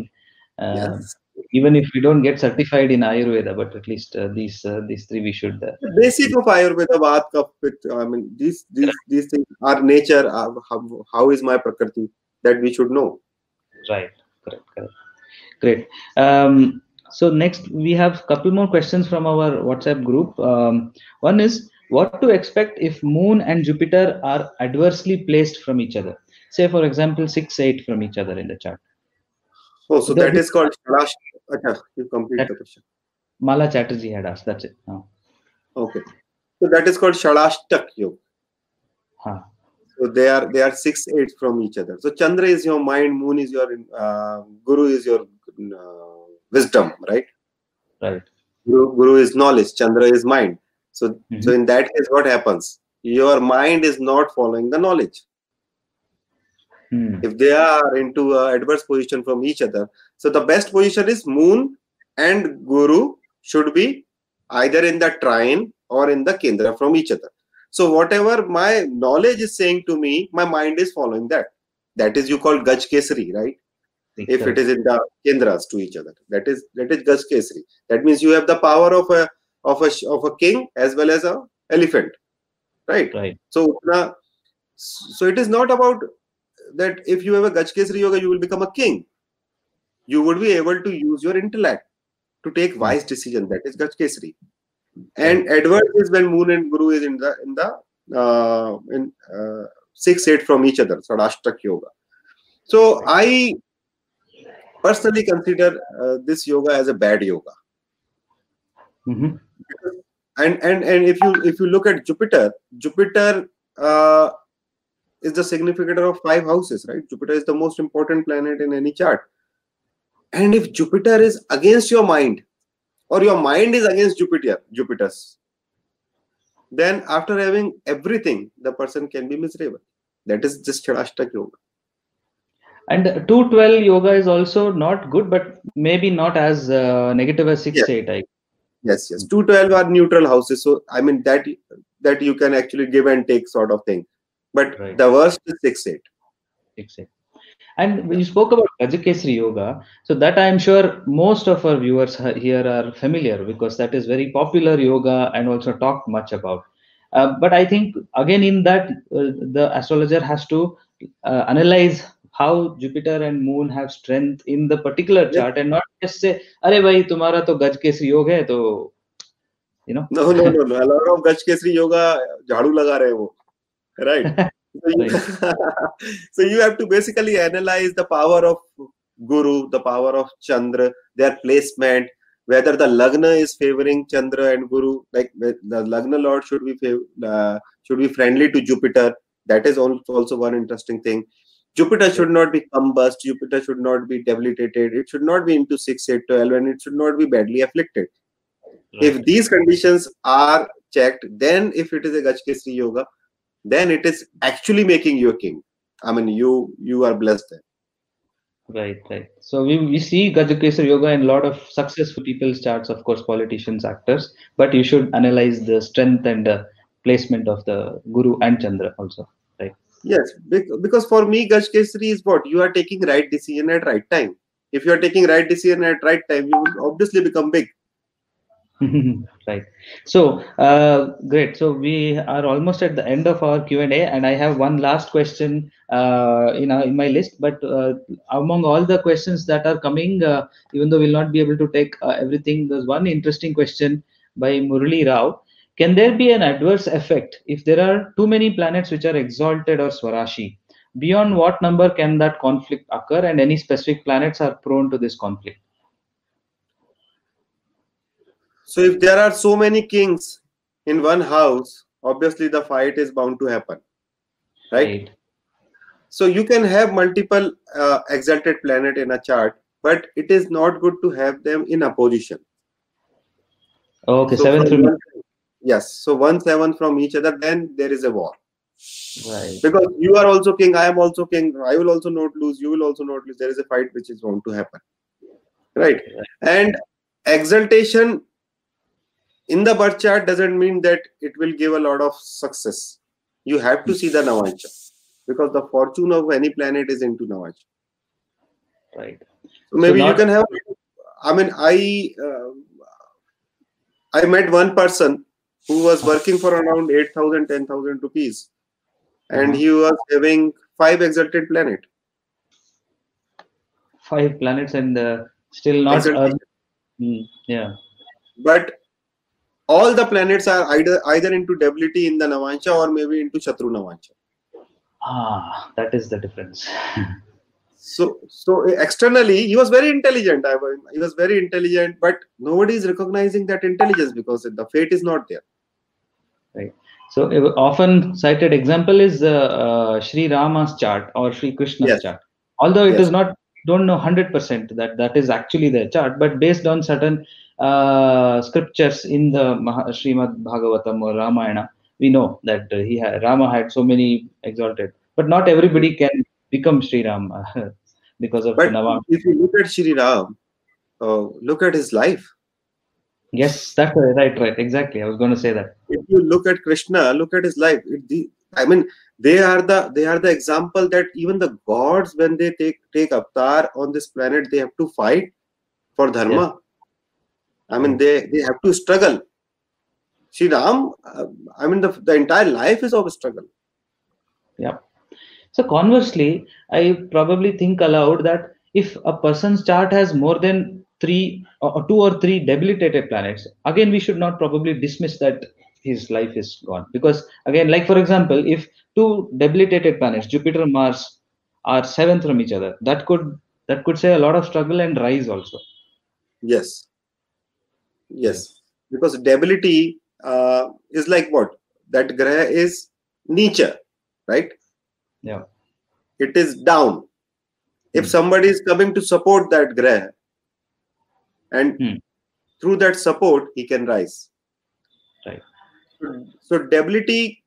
uh, yes even if we don't get certified in ayurveda but at least uh, these uh, these three we should uh, the basic of ayurveda baat with i mean these these these things are nature uh, how, how is my prakriti that we should know. Right. Correct correct. Great. Um, so next we have a couple more questions from our whatsapp group. Um, one is what to expect if moon and jupiter are adversely placed from each other? Say for example 6 8 from each other in the chart Oh, so the, that is called Shalash. Okay, you complete that, the question. Mala Chatterjee had asked. That's it. Oh. Okay. So that is called Shadashtak Yoga. Huh. So they are they are six eight from each other. So Chandra is your mind, Moon is your uh, Guru is your uh, wisdom, right? Right. Guru, Guru is knowledge, Chandra is mind. So mm-hmm. so in that case, what happens? Your mind is not following the knowledge. Hmm. If they are into an adverse position from each other, so the best position is Moon and Guru should be either in the trine or in the Kendra from each other. So whatever my knowledge is saying to me, my mind is following that. That is you call Gaj Kesari, right? If it is in the Kendras to each other, that is that is Gaj Kesari. That means you have the power of a of a of a king as well as a elephant, right? Right. So so it is not about that if you have a Gaj Kesari yoga, you will become a king. You would be able to use your intellect to take hmm. wise decision. That is Gaj Kesari. And adverse is when Moon and Guru is in the in the uh, in uh, six eight from each other, Shadashtak yoga. So I personally consider uh, this yoga as a bad yoga. Mm-hmm. And and and if you if you look at Jupiter, Jupiter uh, is the significator of five houses, right? Jupiter is the most important planet in any chart. And if Jupiter is against your mind, or your mind is against Jupiter, Jupiter's, then after having everything, the person can be miserable. That is just Shadashtak yoga. And 212 yoga is also not good, but maybe not as uh, negative as 6 yes. 8. I... Yes, yes. 212 are neutral houses. So, I mean, that that you can actually give and take sort of thing. But right. the worst is 6 8. 6 8. And when you spoke about Gajakesari Yoga, so that I'm sure most of our viewers here are familiar because that is very popular yoga and also talked much about. Uh, but I think again in that uh, the astrologer has to uh, analyze how Jupiter and Moon have strength in the particular chart yeah. and not just say, "Are bhai, tumhara to Gajkesri yoga hai, to you know." No, no, no, no. A lot of Gajkesri yoga jhadu laga rahe wo, right? So you, have to basically analyze the power of Guru, the power of Chandra, their placement, whether the Lagna is favoring Chandra and Guru, like the Lagna Lord should be uh, should be friendly to Jupiter. That is also one interesting thing. Jupiter should not be combust. Jupiter should not be debilitated. It should not be into 6, 8, 12, and it should not be badly afflicted. Right. If these conditions are checked, then if it is a Gajkesri yoga, then it is actually making you a king. I mean you you are blessed then right right. So we, we see gajakesar yoga and a lot of successful people's charts of course politicians actors but you should analyze the strength and the placement of the guru and chandra also right? Yes because for me gajkesari is what? You are taking right decision at right time. If you are taking right decision at right time you will obviously become big right. So uh, great. So we are almost at the end of our q&a and i have one last question uh, in, in my list. But uh, among all the questions that are coming uh, even though we'll not be able to take uh, everything there's one interesting question by murali rao. Can there be an adverse effect if there are too many planets which are exalted or swarashi? Beyond what number can that conflict occur and any specific planets are prone to this conflict so if there are so many kings in one house, obviously the fight is bound to happen, right? right. So you can have multiple uh, exalted planet in a chart, but it is not good to have them in opposition. Okay, so seven from one, yes. So one seven from each other, then there is a war. Right. Because you are also king, I am also king. I will also not lose. You will also not lose. There is a fight which is bound to happen. Right. right. And exaltation in the birth chart doesn't mean that it will give a lot of success. You have to see the Navansha because the fortune of any planet is into Navansha. Right. So maybe so not, you can have. I mean, I uh, I met one person who was working for around 8,000, 10,000 rupees, and uh-huh. he was having five exalted planet. Five planets and uh, still not. Mm, yeah. But all the planets are either either into debility in the Navansha or maybe into Shatru Navansha. Ah, that is the difference. so so externally he was very intelligent. I he was very intelligent, but nobody is recognizing that intelligence because the fate is not there. Right. So often cited example is uh, uh, Sri Rama's chart or Sri Krishna's yes. chart. Although it yes. is not don't know 100% that that is actually their chart, but based on certain scriptures in the Srimad Bhagavatam or Ramayana, we know that uh, he had, Rama had so many exalted, but not everybody can become Sri Ram because of but Nawam. if you look at Sri Ram, uh, look at his life. Yes, that's right, right, exactly. I was going to say that. If you look at Krishna, look at his life. It, the, I mean, they are the they are the example that even the gods, when they take take avatar on this planet, they have to fight for dharma. I mean, they they have to struggle. Sri Ram, uh, I mean, the, the entire life is of a struggle. Yeah. So conversely, I probably think aloud that if a person's chart has more than three or two or three debilitated planets, again we should not probably dismiss that his life is gone because again, like for example, if two debilitated planets, Jupiter and Mars, are seventh from each other, that could that could say a lot of struggle and rise also. Yes. Yes, because debility uh, is like what that graha is nature, right? Yeah. It is down. If Hmm. somebody is coming to support that graha, and Hmm. through that support, he can rise. Right. So debility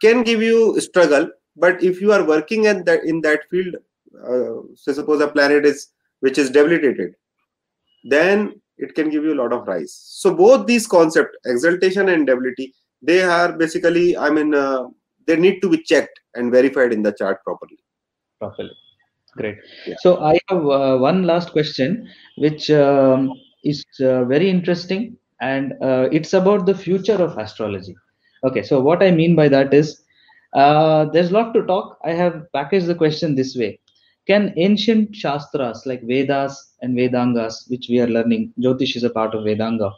can give you struggle, but if you are working at that in that field, uh, so suppose a planet is which is debilitated, then it can give you a lot of rise. So both these concepts, exaltation and debility, they are basically, I mean, uh, they need to be checked and verified in the chart properly. Properly. Great. Yeah. So I have uh, one last question, which um, is uh, very interesting, and uh, it's about the future of astrology. Okay, so what I mean by that is, uh, there's a lot to talk. I have packaged the question this way: Can ancient shastras like Vedas and Vedangas, which we are learning, Jyotish is a part of Vedanga,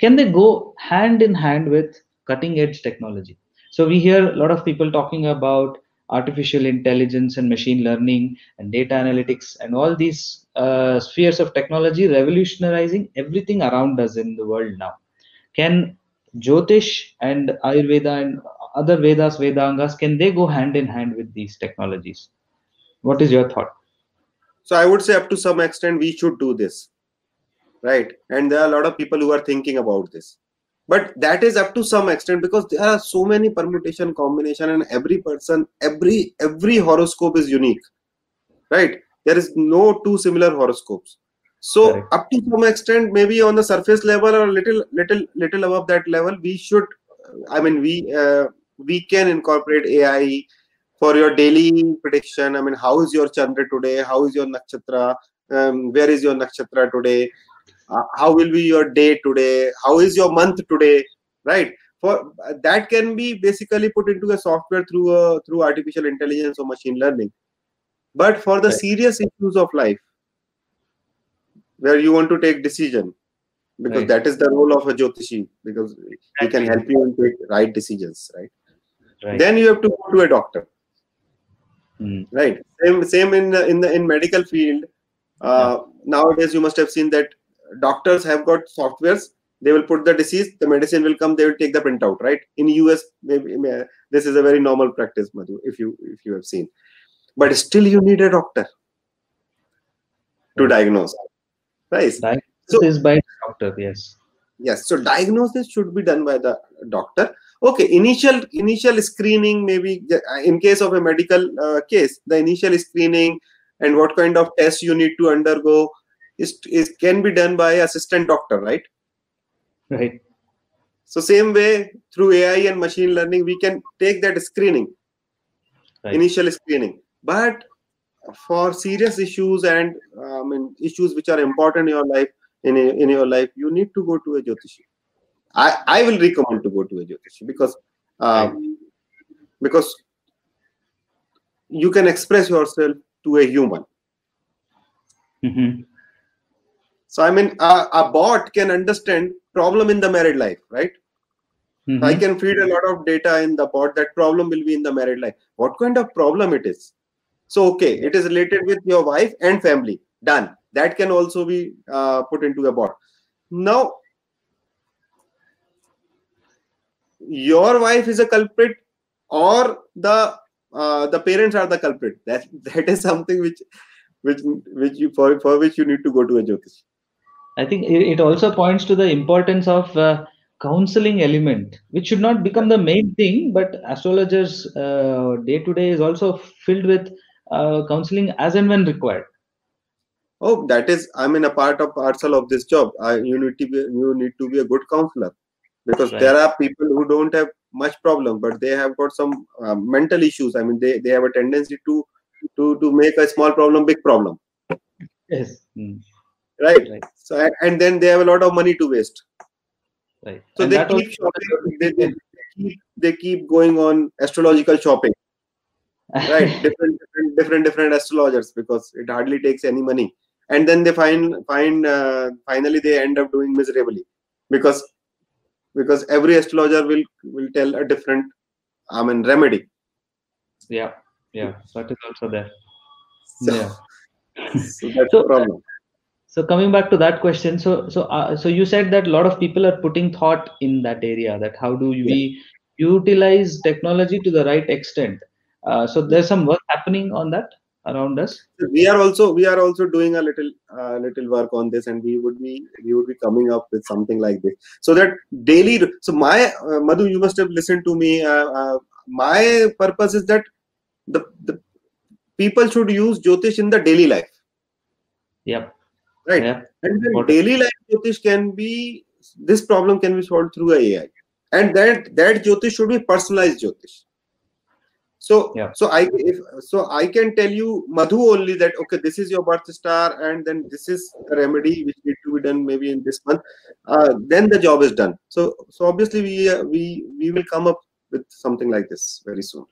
can they go hand in hand with cutting-edge technology? So we hear a lot of people talking about artificial intelligence and machine learning and data analytics and all these uh, spheres of technology revolutionizing everything around us in the world now can jyotish and ayurveda and other vedas vedangas can they go hand in hand with these technologies what is your thought So I would say up to some extent we should do this, right? And there are a lot of people who are thinking about this. But that is up to some extent because there are so many permutation combination and every person, every every horoscope is unique, right? There is no two similar horoscopes. So Correct. up to some extent, maybe on the surface level or little little little above that level, we should. I mean, we uh, we can incorporate AI for your daily prediction. I mean, how is your Chandra today? How is your nakshatra? Um, where is your nakshatra today? Uh, how will be your day today? How is your month today? Right? For that can be basically put into a software through a through artificial intelligence or machine learning. But for the Right. serious issues of life, where you want to take decision, because Right. that is the role of a jyotishi, because he can help you and take right decisions, right? right Then you have to go to a doctor Hmm. right. Same same in the, in the in medical field uh, nowadays you must have seen that doctors have got softwares. They will put the disease the medicine will come they will take the printout right? In us maybe may- this is a very normal practice madhu if you if you have seen. But still you need a doctor to diagnose right? Diagnosis So- is by doctor yes. Yes. So diagnosis should be done by the doctor okay initial initial screening maybe uh, in case of a medical uh, case the initial screening and what kind of tests you need to undergo is, is can be done by assistant doctor right? Right. So same way through ai and machine learning we can take that screening Right. initial screening. But for serious issues and I mean issues which are important in your life in, in your life you need to go to a jyotishi i i will recommend to go to education because um, because you can express yourself to a human Mhm. so i mean a, a bot can understand problem in the married life right I Mhm. can feed a lot of data in the bot. That problem will be in the married life. What kind of problem it is? So, okay, it is related with your wife and family. Done. That can also be uh, put into a bot. Now, your wife is a culprit, or the uh, the parents are the culprit. That that is something which which which you for for which you need to go to a jyotish. I think it also points to the importance of uh, counseling element, which should not become the main thing, but astrologers uh, day to day is also filled with uh, counseling as and when required oh that is i mean a part of parcel of this job I, you need to be you need to be a good counselor because right. there are people who don't have much problem but they have got some uh, mental issues. I mean they, they have a tendency to to to make a small problem big problem. Yes. Mm. right? right. So and then they have a lot of money to waste. Right. So and they keep shopping they, they, keep they keep going on astrological shopping. Right. Different different different different astrologers because it hardly takes any money. And then they find find uh, finally they end up doing miserably. Because because every astrologer will will tell a different i mean remedy. Yeah yeah that is also there. So, yeah. so that's so, the problem. so coming back to that question so so uh, so you said that a lot of people are putting thought in that area that how do we yeah. utilize technology to the right extent. Uh, so there's some work happening on that around us. We are also we are also doing a little uh, little work on this and we would be we would be coming up with something like this. So that daily so my uh, madhu you must have listened to me. Uh, uh, my purpose is that the, the people should use jyotish in the daily life. Yep. Right. Yep. and then daily life jyotish can be this problem can be solved through ai and that that jyotish should be personalized jyotish so yeah. so i if so i can tell you madhu only that okay this is your birth star and then this is a remedy which need to be done maybe in this month uh, then the job is done. So so obviously we uh, we we will come up with something like this very soon.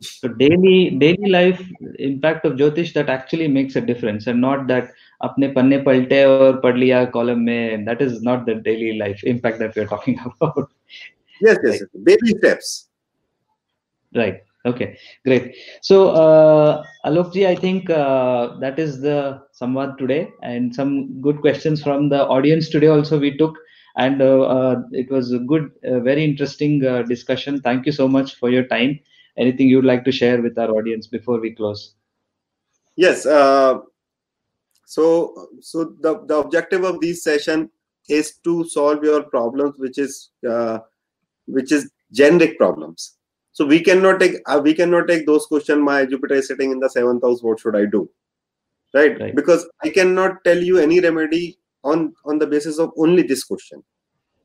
So daily daily life impact of jyotish that actually makes a difference and not that apne panne palte aur pad liya column mein that is not the daily life impact that we are talking about. Yes yes, yes. baby steps. Right Okay, great. So, uh, I think uh, that is the samvad today, and some good questions from the audience today also we took, and uh, uh it was a good, uh, very interesting uh, discussion. Thank you so much for your time. Anything you'd like to share with our audience before we close? Yes. Uh, so, so the the objective of this session is to solve your problems, which is which is generic problems so we cannot take uh, we cannot take those questions. My Jupiter is sitting in the seventh house. What should I do? Right? right? Because I cannot tell you any remedy on on the basis of only this question.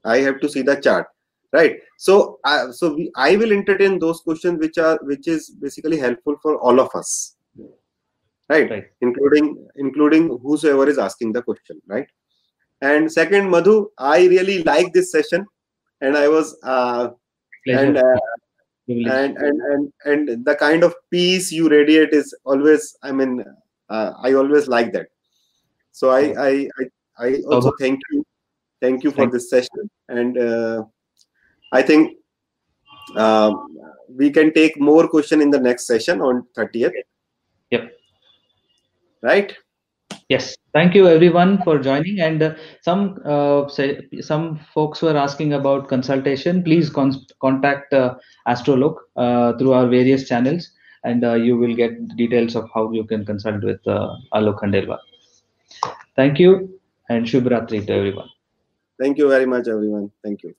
I have to see the chart. Right. So uh, so we, I will entertain those questions which are which is basically helpful for all of us. Right? right. Including including whosoever is asking the question. Right. And second, Madhu, I really like this session, and I was uh, and uh, and, and and and the kind of peace you radiate is always i mean uh, i always like that. So i i i, I also thank you. Thank you for this session. And uh, i think uh, we can take more question in the next session on 30th yep. Right Yes, thank you everyone for joining. And uh, some uh, say, some folks were asking about consultation. Please con contact uh, Astrolook uh, through our various channels, and uh, you will get details of how you can consult with uh, Alok Khandelwal. Thank you, and Shubh Ratri to everyone. Thank you very much, everyone. Thank you.